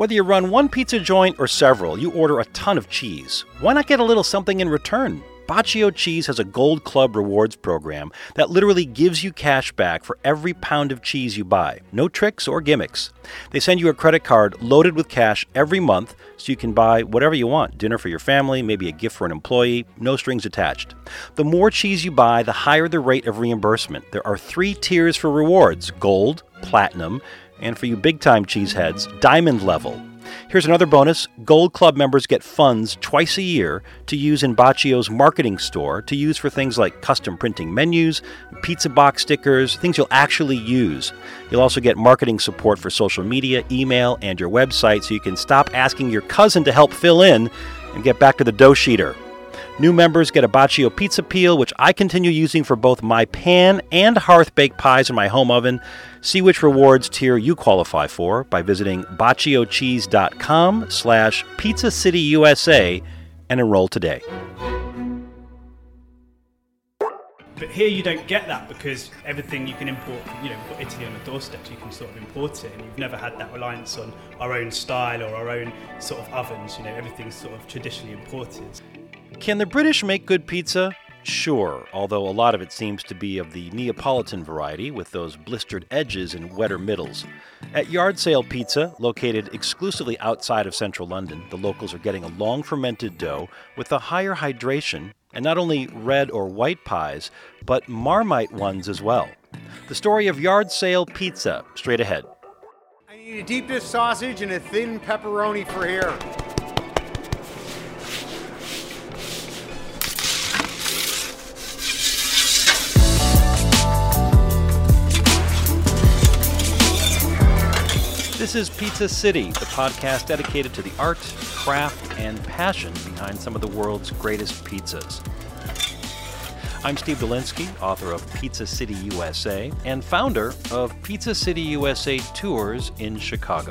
Whether you run one pizza joint or several, you order a ton of cheese. Why not get a little something in return? Bacio Cheese has a Gold Club rewards program that literally gives you cash back for every pound of cheese you buy. No tricks or gimmicks. They send you a credit card loaded with cash every month so you can buy whatever you want dinner for your family, maybe a gift for an employee, no strings attached. The more cheese you buy, the higher the rate of reimbursement. There are three tiers for rewards gold, platinum, and for you big time cheeseheads, diamond level. Here's another bonus Gold Club members get funds twice a year to use in Bacio's marketing store to use for things like custom printing menus, pizza box stickers, things you'll actually use. You'll also get marketing support for social media, email, and your website so you can stop asking your cousin to help fill in and get back to the dough sheeter. New members get a Bacio pizza peel, which I continue using for both my pan and hearth baked pies in my home oven. See which rewards tier you qualify for by visiting baciocheese.com slash pizza city USA and enroll today. But here you don't get that because everything you can import, you know, we've got Italy on the doorstep, you can sort of import it, and you've never had that reliance on our own style or our own sort of ovens. You know, everything's sort of traditionally imported. Can the British make good pizza? Sure, although a lot of it seems to be of the Neapolitan variety with those blistered edges and wetter middles. At Yard Sale Pizza, located exclusively outside of central London, the locals are getting a long fermented dough with a higher hydration and not only red or white pies, but marmite ones as well. The story of Yard Sale Pizza, straight ahead. I need a deep dish sausage and a thin pepperoni for here. This is Pizza City, the podcast dedicated to the art, craft, and passion behind some of the world's greatest pizzas. I'm Steve Dolinsky, author of Pizza City USA and founder of Pizza City USA Tours in Chicago.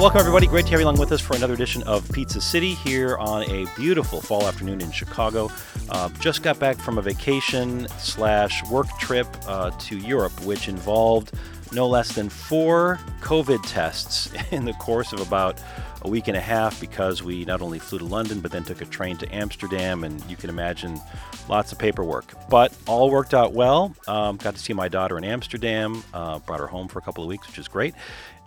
Welcome, everybody. Great to have you along with us for another edition of Pizza City here on a beautiful fall afternoon in Chicago. Uh, just got back from a vacation slash work trip uh, to Europe, which involved no less than four COVID tests in the course of about a week and a half because we not only flew to London but then took a train to Amsterdam, and you can imagine lots of paperwork. But all worked out well. Um, got to see my daughter in Amsterdam, uh, brought her home for a couple of weeks, which is great.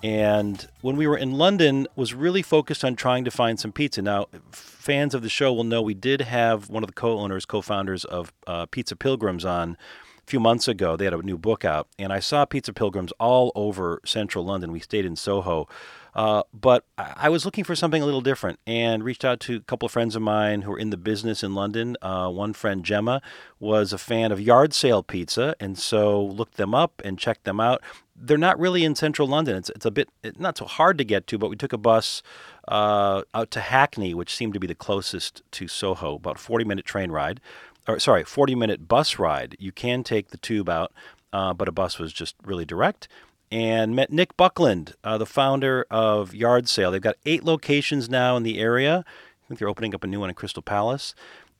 And when we were in London, was really focused on trying to find some pizza. Now, fans of the show will know we did have one of the co-owners, co-founders of uh, Pizza Pilgrims on a few months ago. They had a new book out, and I saw Pizza Pilgrims all over central London. We stayed in Soho. Uh, but I was looking for something a little different and reached out to a couple of friends of mine who are in the business in London. Uh, one friend, Gemma, was a fan of Yard Sale Pizza, and so looked them up and checked them out. They're not really in central London. It's, it's a bit not so hard to get to, but we took a bus uh, out to Hackney, which seemed to be the closest to Soho, about 40 minute train ride, or sorry, 40 minute bus ride. You can take the tube out, uh, but a bus was just really direct and met Nick Buckland, uh, the founder of Yard Sale. They've got eight locations now in the area. I think they're opening up a new one in Crystal Palace,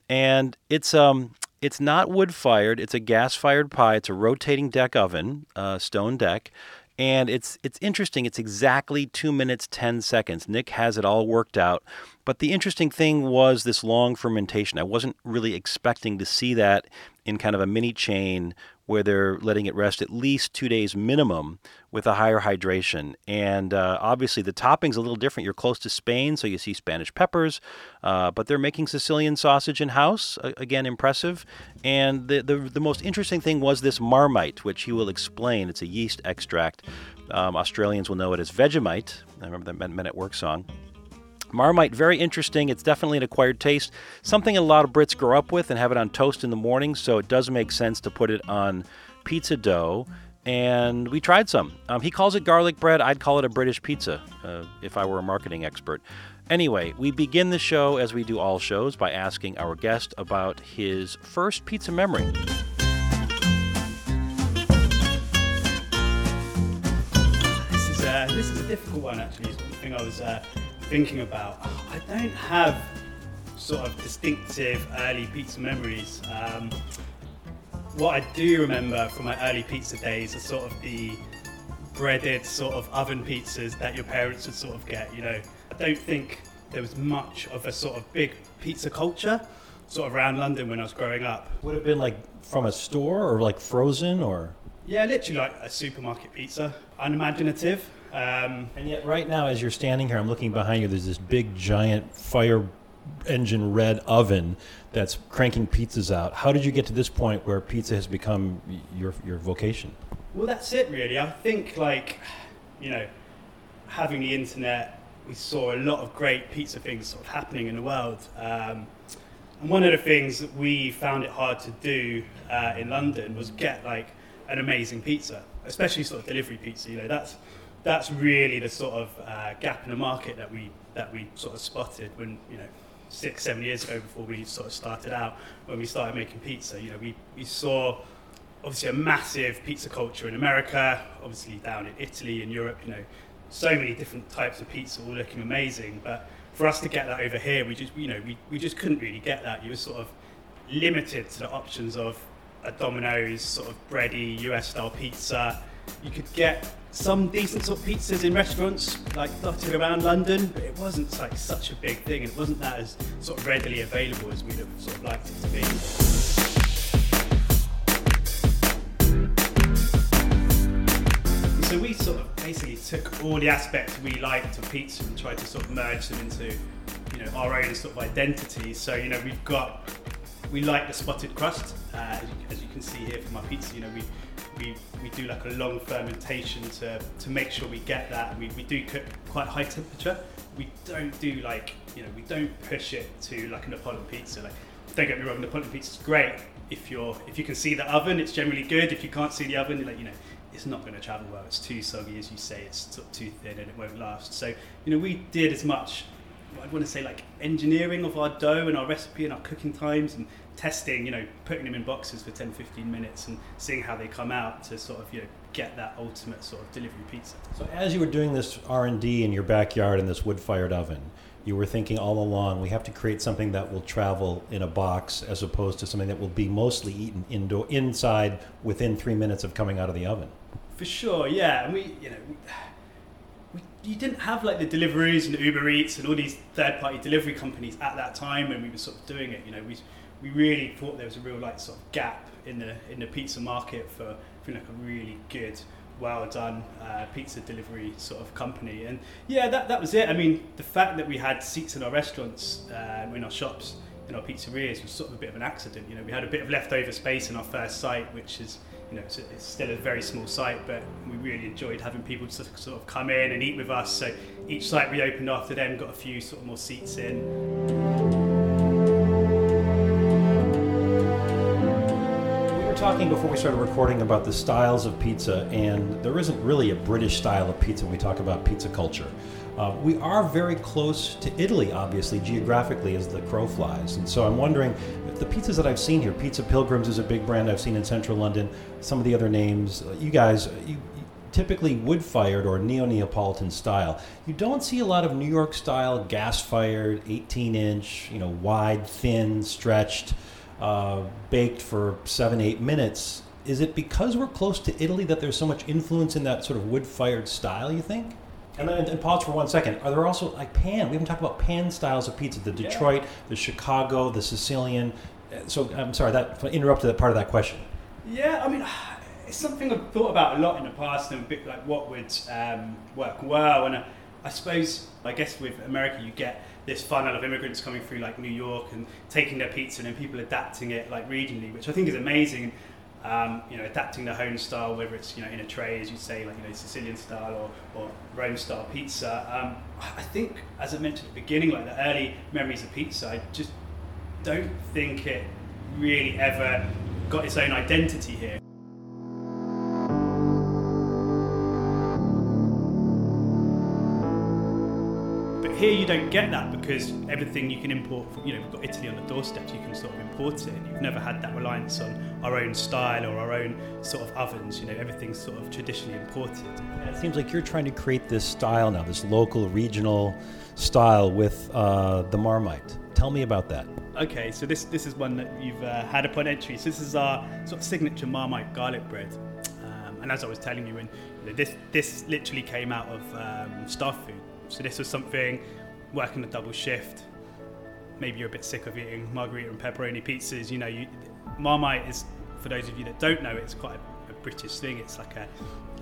and it's um it's not wood fired. It's a gas fired pie. It's a rotating deck oven, uh, stone deck, and it's it's interesting. It's exactly two minutes ten seconds. Nick has it all worked out. But the interesting thing was this long fermentation. I wasn't really expecting to see that in kind of a mini chain where they're letting it rest at least two days minimum with a higher hydration. And uh, obviously, the topping's a little different. You're close to Spain, so you see Spanish peppers, uh, but they're making Sicilian sausage in house. Again, impressive. And the, the, the most interesting thing was this marmite, which he will explain. It's a yeast extract. Um, Australians will know it as Vegemite. I remember that Men at Work song. Marmite, very interesting. It's definitely an acquired taste. Something a lot of Brits grow up with and have it on toast in the morning, so it does make sense to put it on pizza dough. And we tried some. Um, he calls it garlic bread. I'd call it a British pizza uh, if I were a marketing expert. Anyway, we begin the show, as we do all shows, by asking our guest about his first pizza memory. This is a, this is a difficult one actually. It's one thing I was uh, thinking about. I don't have sort of distinctive early pizza memories. Um, what I do remember from my early pizza days are sort of the breaded sort of oven pizzas that your parents would sort of get. You know, I don't think there was much of a sort of big pizza culture sort of around London when I was growing up. Would it have been like from a store or like frozen or? Yeah, literally like a supermarket pizza, unimaginative. Um, And yet, right now, as you're standing here, I'm looking behind you. There's this big, giant fire engine red oven that's cranking pizzas out. How did you get to this point where pizza has become your your vocation? Well, that's it, really. I think, like, you know, having the internet, we saw a lot of great pizza things sort of happening in the world. Um, and one of the things that we found it hard to do uh, in London was get like an amazing pizza, especially sort of delivery pizza. You know, that's that's really the sort of uh, gap in the market that we that we sort of spotted when you know six seven years ago before we sort of started out when we started making pizza. You know, we we saw obviously a massive pizza culture in America, obviously down in Italy and Europe, you know, so many different types of pizza all looking amazing. But for us to get that over here, we just, you know, we, we just couldn't really get that. You were sort of limited to the options of a Domino's sort of bready US style pizza. You could get some decent sort of pizzas in restaurants like dotted around London, but it wasn't like such a big thing and it wasn't that as sort of readily available as we'd have sort of liked it to be. So we sort of basically took all the aspects we liked of pizza and tried to sort of merge them into, you know, our own sort of identity. So you know, we've got we like the spotted crust, uh, as, you, as you can see here from our pizza. You know, we we, we do like a long fermentation to, to make sure we get that. We, we do cook quite high temperature. We don't do like you know we don't push it to like a Napoleon pizza. Like don't get me wrong, Napoleon pizza is great if you're if you can see the oven. It's generally good. If you can't see the oven, like you know it's not going to travel well. It's too soggy, as you say. It's too thin and it won't last. So, you know, we did as much, I want to say, like engineering of our dough and our recipe and our cooking times and testing, you know, putting them in boxes for 10, 15 minutes and seeing how they come out to sort of, you know, get that ultimate sort of delivery pizza. So, as you were doing this R and D in your backyard in this wood-fired oven, you were thinking all along we have to create something that will travel in a box as opposed to something that will be mostly eaten indoor inside within three minutes of coming out of the oven. For sure, yeah. And we, you know, you didn't have like the deliveries and Uber Eats and all these third-party delivery companies at that time when we were sort of doing it. You know, we we really thought there was a real like sort of gap in the in the pizza market for, for like a really good, well done uh, pizza delivery sort of company. And yeah, that that was it. I mean, the fact that we had seats in our restaurants, uh, in our shops, in our pizzerias was sort of a bit of an accident. You know, we had a bit of leftover space in our first site, which is you know, it's, it's still a very small site, but we really enjoyed having people sort of come in and eat with us. So each site we opened after them got a few sort of more seats in. We were talking before we started recording about the styles of pizza, and there isn't really a British style of pizza when we talk about pizza culture. Uh, we are very close to Italy, obviously, geographically, as the crow flies. And so I'm wondering the pizzas that I've seen here, Pizza Pilgrims is a big brand I've seen in central London, some of the other names, uh, you guys, you- typically wood fired or neo Neapolitan style. You don't see a lot of New York style gas fired, 18 inch, you know, wide, thin, stretched uh, baked for seven, eight minutes. Is it because we're close to Italy that there's so much influence in that sort of wood fired style, you think? And then and pause for one second. Are there also like pan? We haven't talked about pan styles of pizza. The Detroit, the Chicago, the Sicilian. Uh, So I'm sorry that interrupted that part of that question. Yeah, I mean, it's something I've thought about a lot in the past and a bit like what would um, work well. And I, I suppose, I guess with America, you get this funnel of immigrants coming through like New York and taking their pizza and then people adapting it like regionally, which I think is amazing. Um, you know, adapting the home style, whether it's you know in a tray, as you say, like you know Sicilian style or, or Rome style pizza. Um, I think, as I mentioned at the beginning, like the early memories of pizza, I just don't think it really ever got its own identity here. Here you don't get that because everything you can import, from, you know, we've got Italy on the doorstep, you can sort of import it. And you've never had that reliance on our own style or our own sort of ovens. You know, everything's sort of traditionally imported. It seems like you're trying to create this style now, this local, regional style with uh, the Marmite. Tell me about that. Okay, so this this is one that you've uh, had upon entry. So this is our sort of signature Marmite garlic bread. Um, and as I was telling you, when you know, this this literally came out of um, staff food. So this was something working a double shift. Maybe you're a bit sick of eating margarita and pepperoni pizzas. You know, you, Marmite is for those of you that don't know, it's quite a, a British thing. It's like a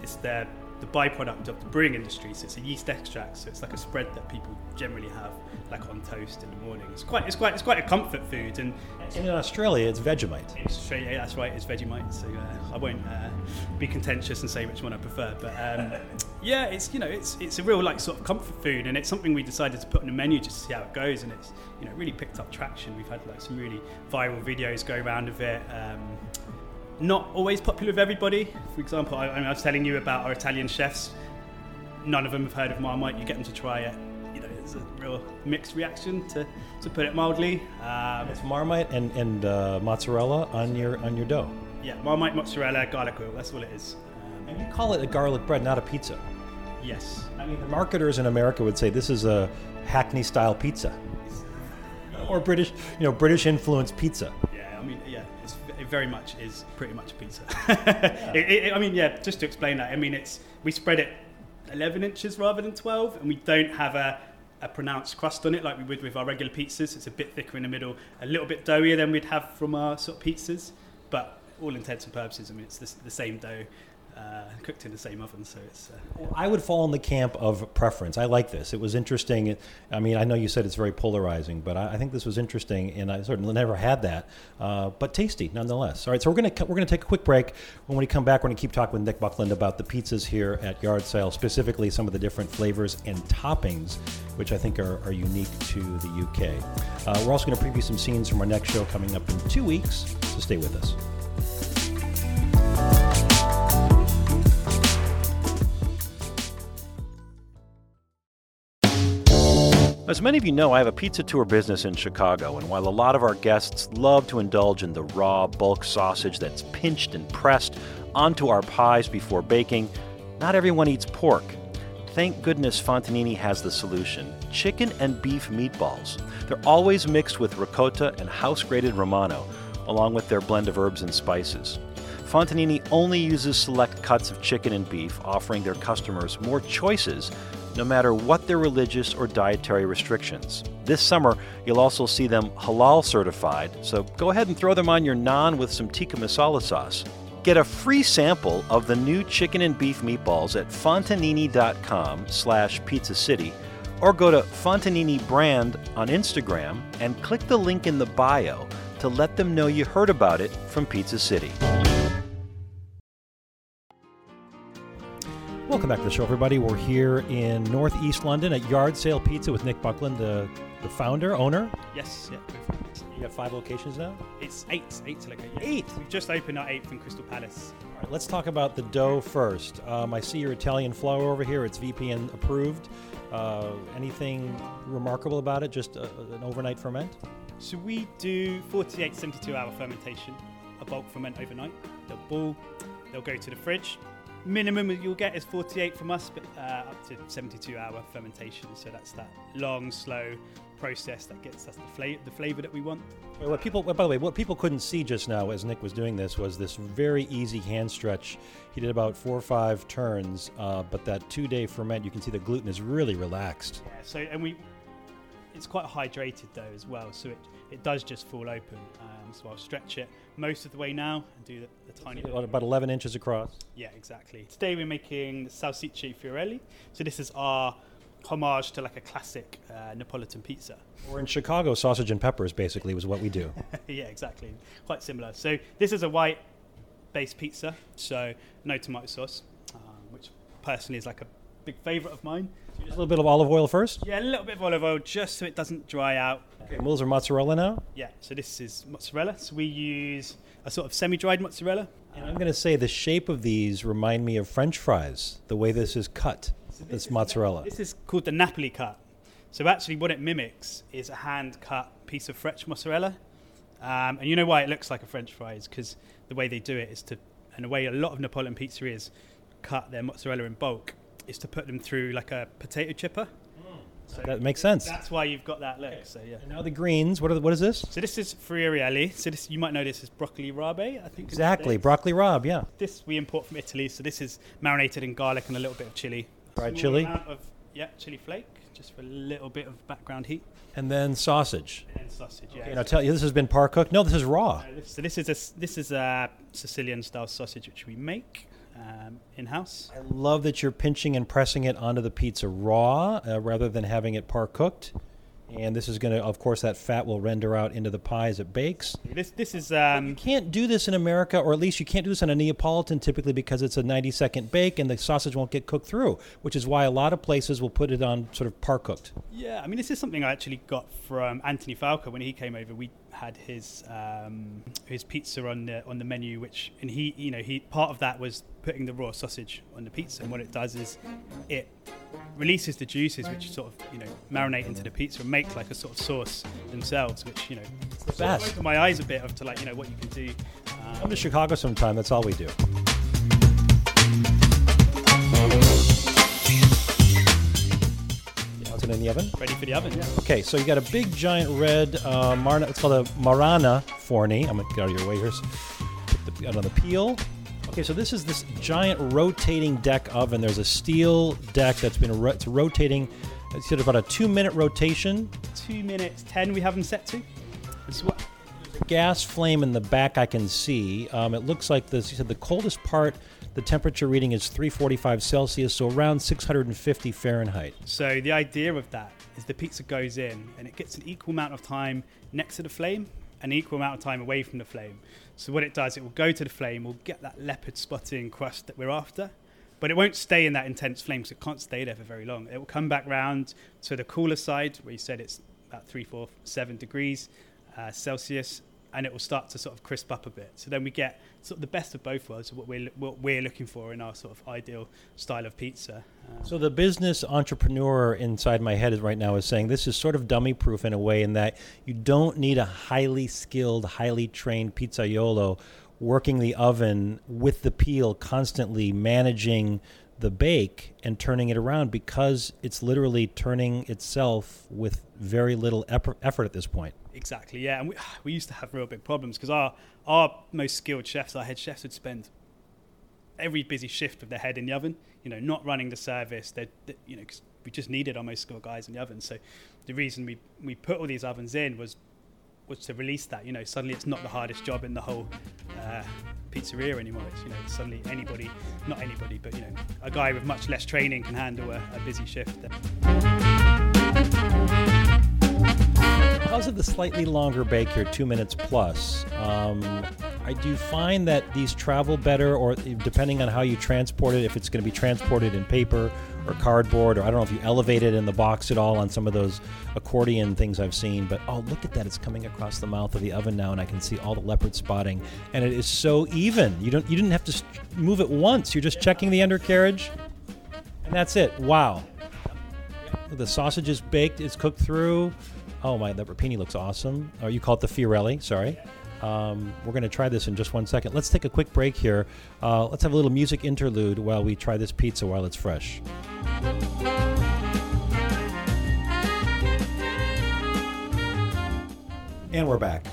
it's the the byproduct of the brewing industry. So it's a yeast extract. So it's like a spread that people generally have, like on toast in the morning. It's quite, it's quite, it's quite a comfort food. And in Australia, it's Vegemite. It's straight, yeah, that's right. It's Vegemite. So uh, I won't uh, be contentious and say which one I prefer. But um, yeah, it's you know, it's it's a real like sort of comfort food, and it's something we decided to put on the menu just to see how it goes. And it's you know really picked up traction. We've had like some really viral videos go around of it. Um, not always popular with everybody. For example, I, I, was telling you about our Italian chefs. None of them have heard of Marmite. You get them to try it. You know, it's a real mixed reaction, to, to put it mildly. Um, it's Marmite and, and uh, mozzarella on your on your dough. Yeah, Marmite, mozzarella, garlic oil. That's all it is. Um, and you call it a garlic bread, not a pizza. Yes. I mean, the marketers in America would say this is a Hackney style pizza, or British, you know, British influenced pizza. Yeah, I mean, yeah, it very much is pretty much pizza. yeah. it, it, I mean, yeah, just to explain that, I mean, it's we spread it 11 inches rather than 12, and we don't have a, a pronounced crust on it like we would with our regular pizzas. It's a bit thicker in the middle, a little bit doughier than we'd have from our sort of pizzas, but all intents and purposes, I mean, it's the, the same dough uh, cooked in the same oven. So it's. Uh, I would fall in the camp of preference. I like this. It was interesting. I mean, I know you said it's very polarizing, but I, I think this was interesting, and I of never had that, uh, but tasty nonetheless. All right, so we're gonna we're gonna take a quick break. When we come back, we're gonna keep talking with Nick Buckland about the pizzas here at Yard Sale, specifically some of the different flavors and toppings, which I think are, are unique to the UK. Uh, we're also going to preview some scenes from our next show coming up in two weeks, so stay with us. As many of you know, I have a pizza tour business in Chicago, and while a lot of our guests love to indulge in the raw bulk sausage that's pinched and pressed onto our pies before baking, not everyone eats pork. Thank goodness Fontanini has the solution chicken and beef meatballs. They're always mixed with ricotta and house grated Romano, along with their blend of herbs and spices. Fontanini only uses select cuts of chicken and beef, offering their customers more choices no matter what their religious or dietary restrictions. This summer, you'll also see them halal certified, so go ahead and throw them on your naan with some tikka masala sauce. Get a free sample of the new chicken and beef meatballs at fontanini.com slash pizza city or go to Fontanini Brand on Instagram and click the link in the bio to let them know you heard about it from Pizza City. Welcome back to the show, everybody. We're here in Northeast London at Yard Sale Pizza with Nick Buckland, the, the founder, owner. Yes, yeah. You have five locations now? It's eight. Eight locations. Eight? We've just opened our eighth in Crystal Palace. All right, let's talk about the dough first. Um, I see your Italian flour over here. It's VPN approved. Uh, anything remarkable about it? Just a, an overnight ferment? So we do 48, 72 hour fermentation, a bulk ferment overnight. They'll boil, they'll go to the fridge, minimum you'll get is 48 from us, but uh, up to 72 hour fermentation. So that's that long, slow process that gets us the, fla- the flavor that we want. What people, by the way, what people couldn't see just now as Nick was doing this was this very easy hand stretch. He did about four or five turns, uh, but that two day ferment, you can see the gluten is really relaxed. Yeah, so, and we, it's quite hydrated though as well, so it, it does just fall open. Um, so I'll stretch it most of the way now and do the, the tiny. Bit. About 11 inches across. Yeah, exactly. Today we're making salsicce friarielli. So this is our homage to like a classic uh, Neapolitan pizza. Or in Chicago, sausage and peppers basically was what we do. yeah, exactly. Quite similar. So this is a white based pizza, so no tomato sauce, um, which personally is like a big favourite of mine. Just a little bit of olive oil first? Yeah, a little bit of olive oil just so it doesn't dry out. Okay, mules are mozzarella now? Yeah, so this is mozzarella. So we use a sort of semi dried mozzarella. And I'm going to say the shape of these remind me of French fries, the way this is cut, so this, this mozzarella. This is called the Napoli cut. So actually, what it mimics is a hand cut piece of French mozzarella. Um, and you know why it looks like a French fry is because the way they do it is to, and the way a lot of Neapolitan pizzerias cut their mozzarella in bulk is to put them through like a potato chipper. So That makes sense. that's why you've got that look. So yeah. And now the greens. What are the, what is this? So this is friarielli. So this you might know this as broccoli rabe. I think. Exactly, broccoli rob. Yeah, This we import from Italy. So this is marinated in garlic and a little bit of chili. Fried chili? Of yeah, chili flake, just for a little bit of background heat. and then sausage. And then sausage. Yeah. And I'll tell you, this has been par cooked. No, this is raw. Uh, this- So this is a this is a Sicilian style sausage which we make um, in house. I love that you're pinching and pressing it onto the pizza raw uh, rather than having it par cooked. And this is going to, of course, that fat will render out into the pie as it bakes. This this is You um, can't do this in America, or at least you can't do this on a Neapolitan typically because it's a 90 second bake and the sausage won't get cooked through, which is why a lot of places will put it on sort of par cooked. yeah. I mean, this is something I actually got from Anthony Falco when he came over. We had his um, his pizza on the on the menu, which and he you know he part of that was putting the raw sausage on the pizza. And what it does is it releases the juices, which sort of you know marinate into the pizza and make like a sort of sauce themselves, which you know the sort of best. my eyes a bit of to like you know what you can do. Um, Come to Chicago sometime, that's all we do. It in the oven? ready for the oven. Yeah. Okay, so you got a big giant red uh, Marna. It's called a Marra Forni. I'm gonna get out of your way here. Put the, out on the peel. Okay, so this is this giant rotating deck oven. There's a steel deck that's been ro- it's rotating. It's sort of about a two-minute rotation. Two minutes ten. We have them set to. It's what Gas flame in the back I can see. Um, it looks like this. You said the coldest part. The temperature reading is 345 Celsius, so around 650 Fahrenheit. So the idea of that is the pizza goes in and it gets an equal amount of time next to the flame an equal amount of time away from the flame. So what it does, it will go to the flame, we'll get that leopard spotting crust that we're after, but it won't stay in that intense flame because it can't stay there for very long. It will come back round to the cooler side where you said it's about three, four, seven degrees uh, Celsius, and it will start to sort of crisp up a bit. So then we get sort of the best of both worlds, what we're what we're looking for in our sort of ideal style of pizza. Uh, So the business entrepreneur inside my head is right now is saying this is sort of dummy proof in a way in that you don't need a highly skilled, highly trained pizzaiolo working the oven with the peel constantly managing the bake and turning it around because it's literally turning itself with very little effort at this point. Exactly, yeah. And we, we used to have real big problems because our, our most skilled chefs, our head chefs, would spend every busy shift with their head in the oven, you know, not running the service. They, they you know, 'cause we just needed our most skilled guys in the oven. So the reason we, we put all these ovens in was was to release that. You know, suddenly it's not the hardest job in the whole uh, pizzeria anymore. It's, you know, suddenly anybody, not anybody, but, you know, a guy with much less training can handle a, a busy shift. Because of the slightly longer bake here, two minutes plus, um, I do find that these travel better, or depending on how you transport it, if it's going to be transported in paper or cardboard, or I don't know if you elevate it in the box at all on some of those accordion things I've seen. But oh, look at that! It's coming across the mouth of the oven now, and I can see all the leopard spotting, and it is so even. You don't, you didn't have to move it once. You're just checking the undercarriage, and that's it. Wow. The sausage is baked. It's cooked through. Oh my, the rapini looks awesome. Or you call it the fiorelli. Sorry. Um, we're going to try this in just one second. Let's take a quick break here. Uh, let's have a little music interlude while we try this pizza while it's fresh. And we're back.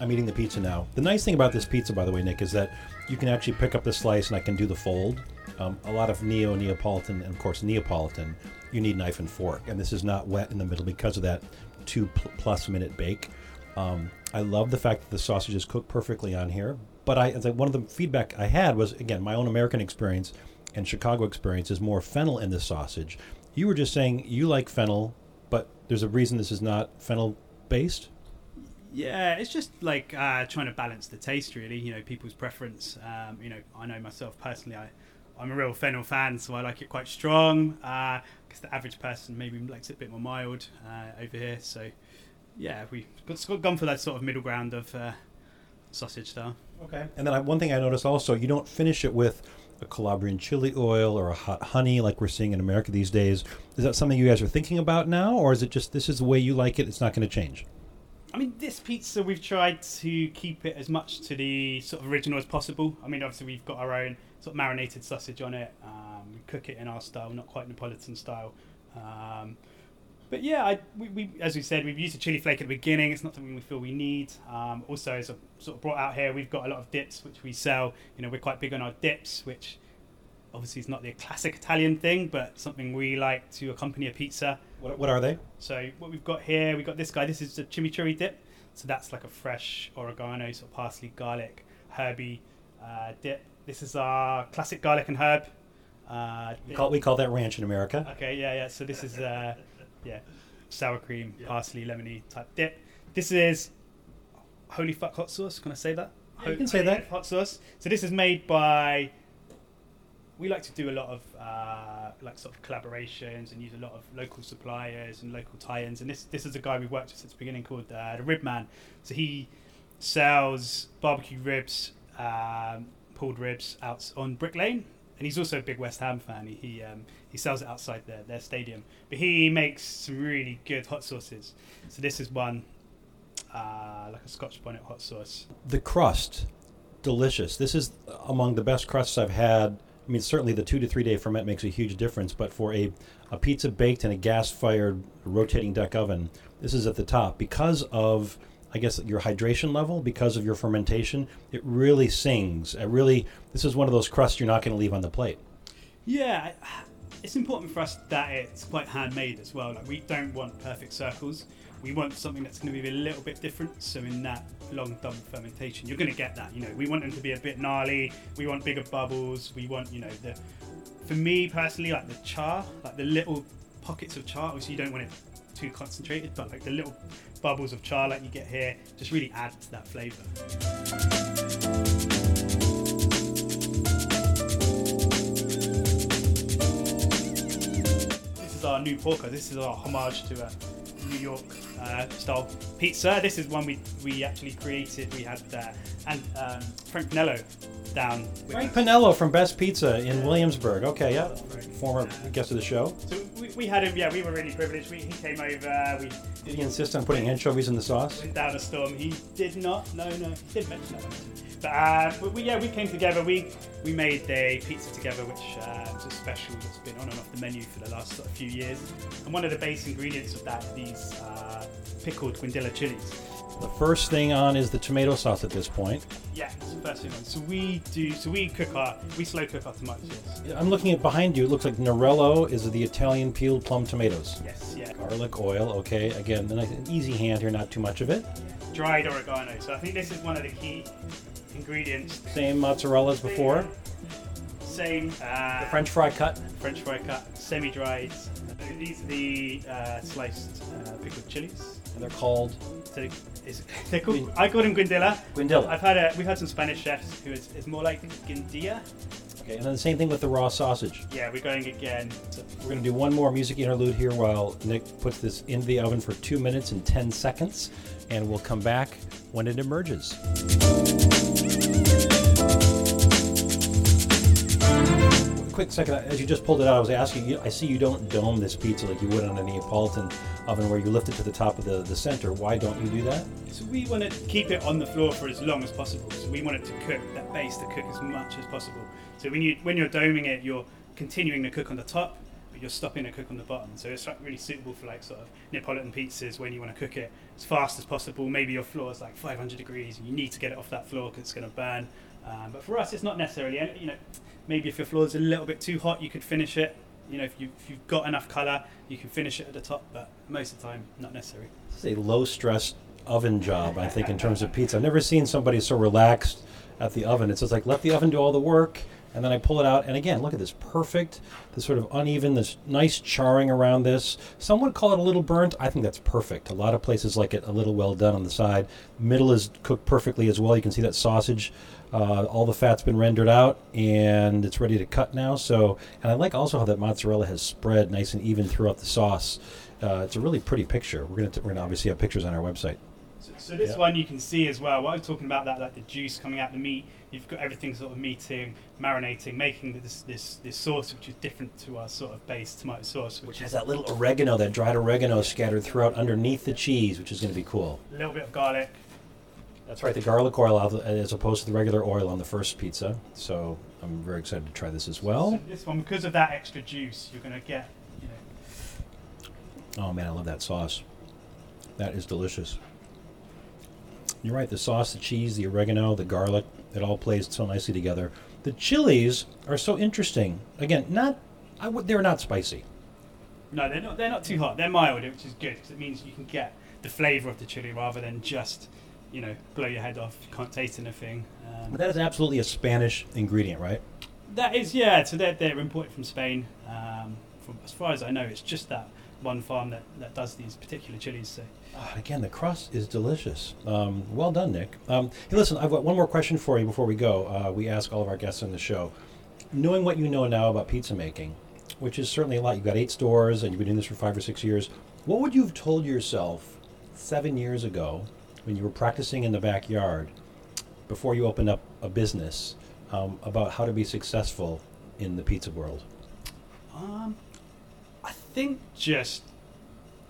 I'm eating the pizza now. The nice thing about this pizza, by the way, Nick, is that you can actually pick up the slice and I can do the fold. Um, a lot of neo Neapolitan, and of course Neapolitan, you need knife and fork, and this is not wet in the middle because of that two pl- plus minute bake. Um, I love the fact that the sausage is cooked perfectly on here. But I, one of the feedback I had was again my own American experience and Chicago experience is more fennel in the sausage. You were just saying you like fennel, but there's a reason this is not fennel based. Yeah, it's just like uh, trying to balance the taste, really. You know, people's preference. Um, you know, I know myself personally. I, I'm a real fennel fan, so I like it quite strong. Because the average person maybe likes it a bit more mild uh, over here. So, yeah, we have gone for that sort of middle ground of uh, sausage style. Okay. And then I, one thing I noticed also, you don't finish it with a Calabrian chili oil or a hot honey like we're seeing in America these days. Is that something you guys are thinking about now, or is it just this is the way you like it? It's not going to change. I mean, this pizza we've tried to keep it as much to the sort of original as possible. I mean, obviously we've got our own sort of marinated sausage on it. Um, we cook it in our style, not quite Neapolitan style. Um, but yeah, I, we, we, as we said, we've used a chili flake at the beginning. It's not something we feel we need. Um, also, as I sort of brought out here, we've got a lot of dips which we sell. You know, we're quite big on our dips, which obviously is not the classic Italian thing, but something we like to accompany a pizza. What, what are they? So what we've got here, we've got this guy. This is the chimichurri dip. So that's like a fresh oregano, sort of parsley, garlic, herby uh, dip. This is our classic garlic and herb. Uh, We call, we call that ranch in America. Okay, yeah, yeah. So this is uh, yeah, sour cream, parsley, lemony type dip. This is holy fuck hot sauce. Can I say that? Yeah, you can say that. Hot sauce. So this is made by. We like to do a lot of uh, like sort of collaborations and use a lot of local suppliers and local tie-ins. And this this is a guy we've worked with since the beginning called uh, the Rib Man. So he sells barbecue ribs, um, pulled ribs out on Brick Lane, and he's also a big West Ham fan. He he, um, he sells it outside their, their stadium, but he makes some really good hot sauces. So this is one, uh, like a Scotch bonnet hot sauce. The crust, delicious. This is among the best crusts I've had. I mean, certainly the two to three day ferment makes a huge difference, but for a, a pizza baked in a gas fired rotating deck oven, this is at the top because of. I guess your hydration level because of your fermentation, it really sings. It really, this is one of those crusts you're not going to leave on the plate. Yeah, it's important for us that it's quite handmade as well. Like we don't want perfect circles. We want something that's going to be a little bit different. So in that long double fermentation, you're going to get that. You know, we want them to be a bit gnarly. We want bigger bubbles. We want, you know, the. For me personally, like the char, like the little pockets of char. Obviously, you don't want it too concentrated, but like the little bubbles of char like you get here just really add to that flavour. This is our new porker. This is our homage to a New York uh, style pizza. This is one we, we actually created. We had uh, and um, Frank Pinello down. with Frank. Pinello from Best Pizza in Williamsburg. Okay, yeah, former guest of the show. So we, we had him. Yeah, we were really privileged. We, he came over. We Did he insist on putting anchovies in the sauce? went down a storm. He did not. No, no, he did mention that. But, uh, but we, yeah, we came together. We we made a pizza together, which uh, was a special that's been on and off the menu for the last sort of few years. And one of the base ingredients of that are these uh, pickled guindilla chilies. The first thing on is the tomato sauce at this point. Yeah, it's the first thing on. So we do. So we cook our. We slow cook our tomatoes. I'm looking at behind you. It looks like Norello is the Italian peeled plum tomatoes. Yes. Yeah. Garlic oil, okay. Again, the nice, an easy hand here, not too much of it. Dried oregano. So I think this is one of the key ingredients. Same mozzarella as before. Same. Uh, French fry cut. French fry cut, semi-dried. These are the uh, sliced uh, pickled chilies. And they're called So they're called, I call them guindilla. Guindilla. I've had a, we've had some Spanish chefs who is, is more like guindilla. Okay, and then the same thing with the raw sausage. Yeah, we're going again. We're going to do one more music interlude here while Nick puts this into the oven for two minutes and 10 seconds, and we'll come back when it emerges. Quick second, as you just pulled it out, I was asking you, I see you don't dome this pizza like you would on a Neapolitan oven where you lift it to the top of the, the center. Why don't you do that? So we want to keep it on the floor for as long as possible. So we want it to cook, that base to cook as much as possible. So when, you, when you're doming it, you're continuing to cook on the top, but you're stopping to cook on the bottom. So it's really suitable for like sort of Neapolitan pizzas when you want to cook it as fast as possible. Maybe your floor is like 500 degrees and you need to get it off that floor because it's going to burn. Um, but for us, it's not necessarily. You know, maybe if your floor is a little bit too hot, you could finish it. You know, if, you, if you've got enough colour, you can finish it at the top. But most of the time, not necessary. This is a low stress oven job, I think, in terms of pizza. I've never seen somebody so relaxed at the oven. It's just like let the oven do all the work, and then I pull it out. And again, look at this perfect, this sort of uneven, this nice charring around this. Some would call it a little burnt. I think that's perfect. A lot of places like it a little well done on the side. Middle is cooked perfectly as well. You can see that sausage. Uh, all the fat's been rendered out and it's ready to cut now. So, and I like also how that mozzarella has spread nice and even throughout the sauce. Uh, it's a really pretty picture. We're gonna t- we're gonna obviously have pictures on our website. So, so this Yeah. one you can see as well. What I was talking about that, like the juice coming out the meat. You've got everything sort of meeting, marinating, making this this this sauce, which is different to our sort of base tomato sauce, which, Which has that little oregano, that dried oregano scattered throughout underneath the cheese, which is going to be cool. a little bit of garlic. That's right, the garlic oil as opposed to the regular oil on the first pizza. So I'm very excited to try this as well. So this one, because of that extra juice, you're going to get, you know, Oh man, I love that sauce. That is delicious. You're right, the sauce, the cheese, the oregano, the garlic, it all plays so nicely together. The chilies are so interesting. Again, not I would they're not spicy. no, they're not they're not too hot. They're mild, which is good because it means you can get the flavour of the chili rather than just, you know, blow your head off. You can't taste anything. Um, But that is absolutely a Spanish ingredient, right? That is, yeah. So they're, they're imported from Spain. Um, from as far as I know, it's just that one farm that, that does these particular chilies. So Ah, again, the crust is delicious. Um, well done, Nick. Um, hey, listen, I've got one more question for you before we go. Uh, we ask all of our guests on the show. Knowing what you know now about pizza making, which is certainly a lot, you've got eight stores and you've been doing this for five or six years. What would you have told yourself seven years ago when you were practicing in the backyard before you opened up a business um, about how to be successful in the pizza world? um, think just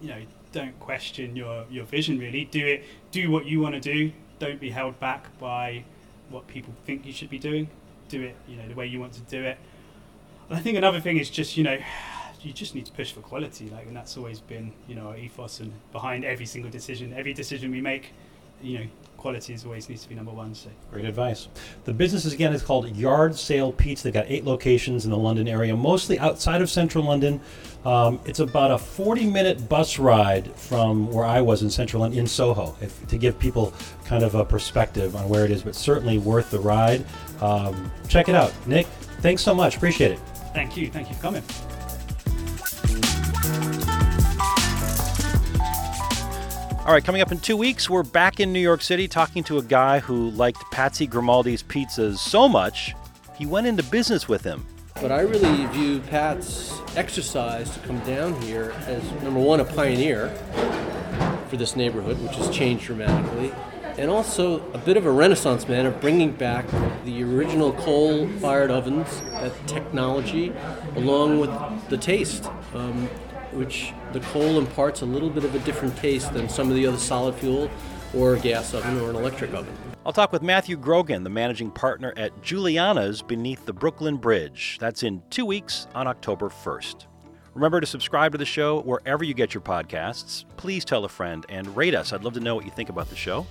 you know don't question your your vision. Really, do it. Do what you want to do. Don't be held back by what people think you should be doing. Do it. You know the way you want to do it. And I think another thing is just you know. You just need to push for quality, like, and that's always been, you know, our ethos and behind every single decision, every decision we make, you know, quality is always needs to be number one. So, Great advice. The business is again is called Yard Sale Pizza. They've got eight locations in the London area, mostly outside of central London. Um, it's about a 40-minute bus ride from where I was in central London, in Soho, if, to give people kind of a perspective on where it is, but certainly worth the ride. Um, check it out. Nick, thanks so much. Appreciate it. thank you, thank you for coming. All right, coming up in two weeks, we're back in New York City talking to a guy who liked Patsy Grimaldi's pizzas so much, he went into business with him. But I really view Pat's exercise to come down here as number one, a pioneer for this neighborhood, which has changed dramatically, and also a bit of a renaissance man of bringing back the original coal fired ovens, that technology, along with the taste, um, which the coal imparts a little bit of a different taste than some of the other solid fuel or a gas oven or an electric oven. I'll talk with Matthew Grogan, the managing partner at Juliana's beneath the Brooklyn Bridge. That's in two weeks on October 1st. Remember to subscribe to the show wherever you get your podcasts. Please tell a friend and rate us. I'd love to know what you think about the show.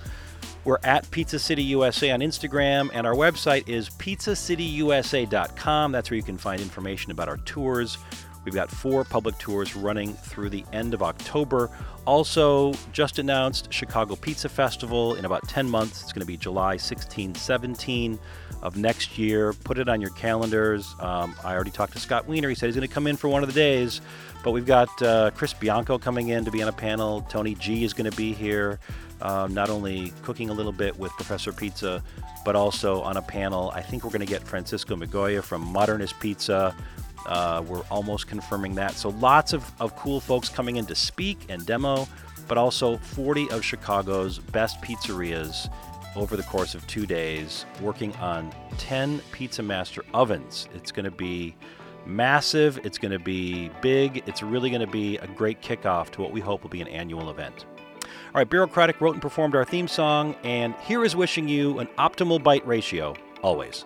We're at Pizza City USA on Instagram, and our website is pizzacityusa.com. That's where you can find information about our tours. We've got four public tours running through the end of October. Also, just announced Chicago Pizza Festival in about 10 months. It's going to be July 16, 17 of next year. Put it on your calendars. Um, I already talked to Scott Wiener. He said he's going to come in for one of the days. But we've got uh, Chris Bianco coming in to be on a panel. Tony G is going to be here, um, not only cooking a little bit with Professor Pizza, but also on a panel. I think we're going to get Francisco Migoya from Modernist Pizza. Uh, we're almost confirming that. So lots of, of cool folks coming in to speak and demo, but also 40 of Chicago's best pizzerias over the course of two days, working on 10 Pizza Master ovens. It's going to be massive, it's going to be big, it's really going to be a great kickoff to what we hope will be an annual event. All right, Bureaucratic wrote and performed our theme song, and here is wishing you an optimal bite ratio always.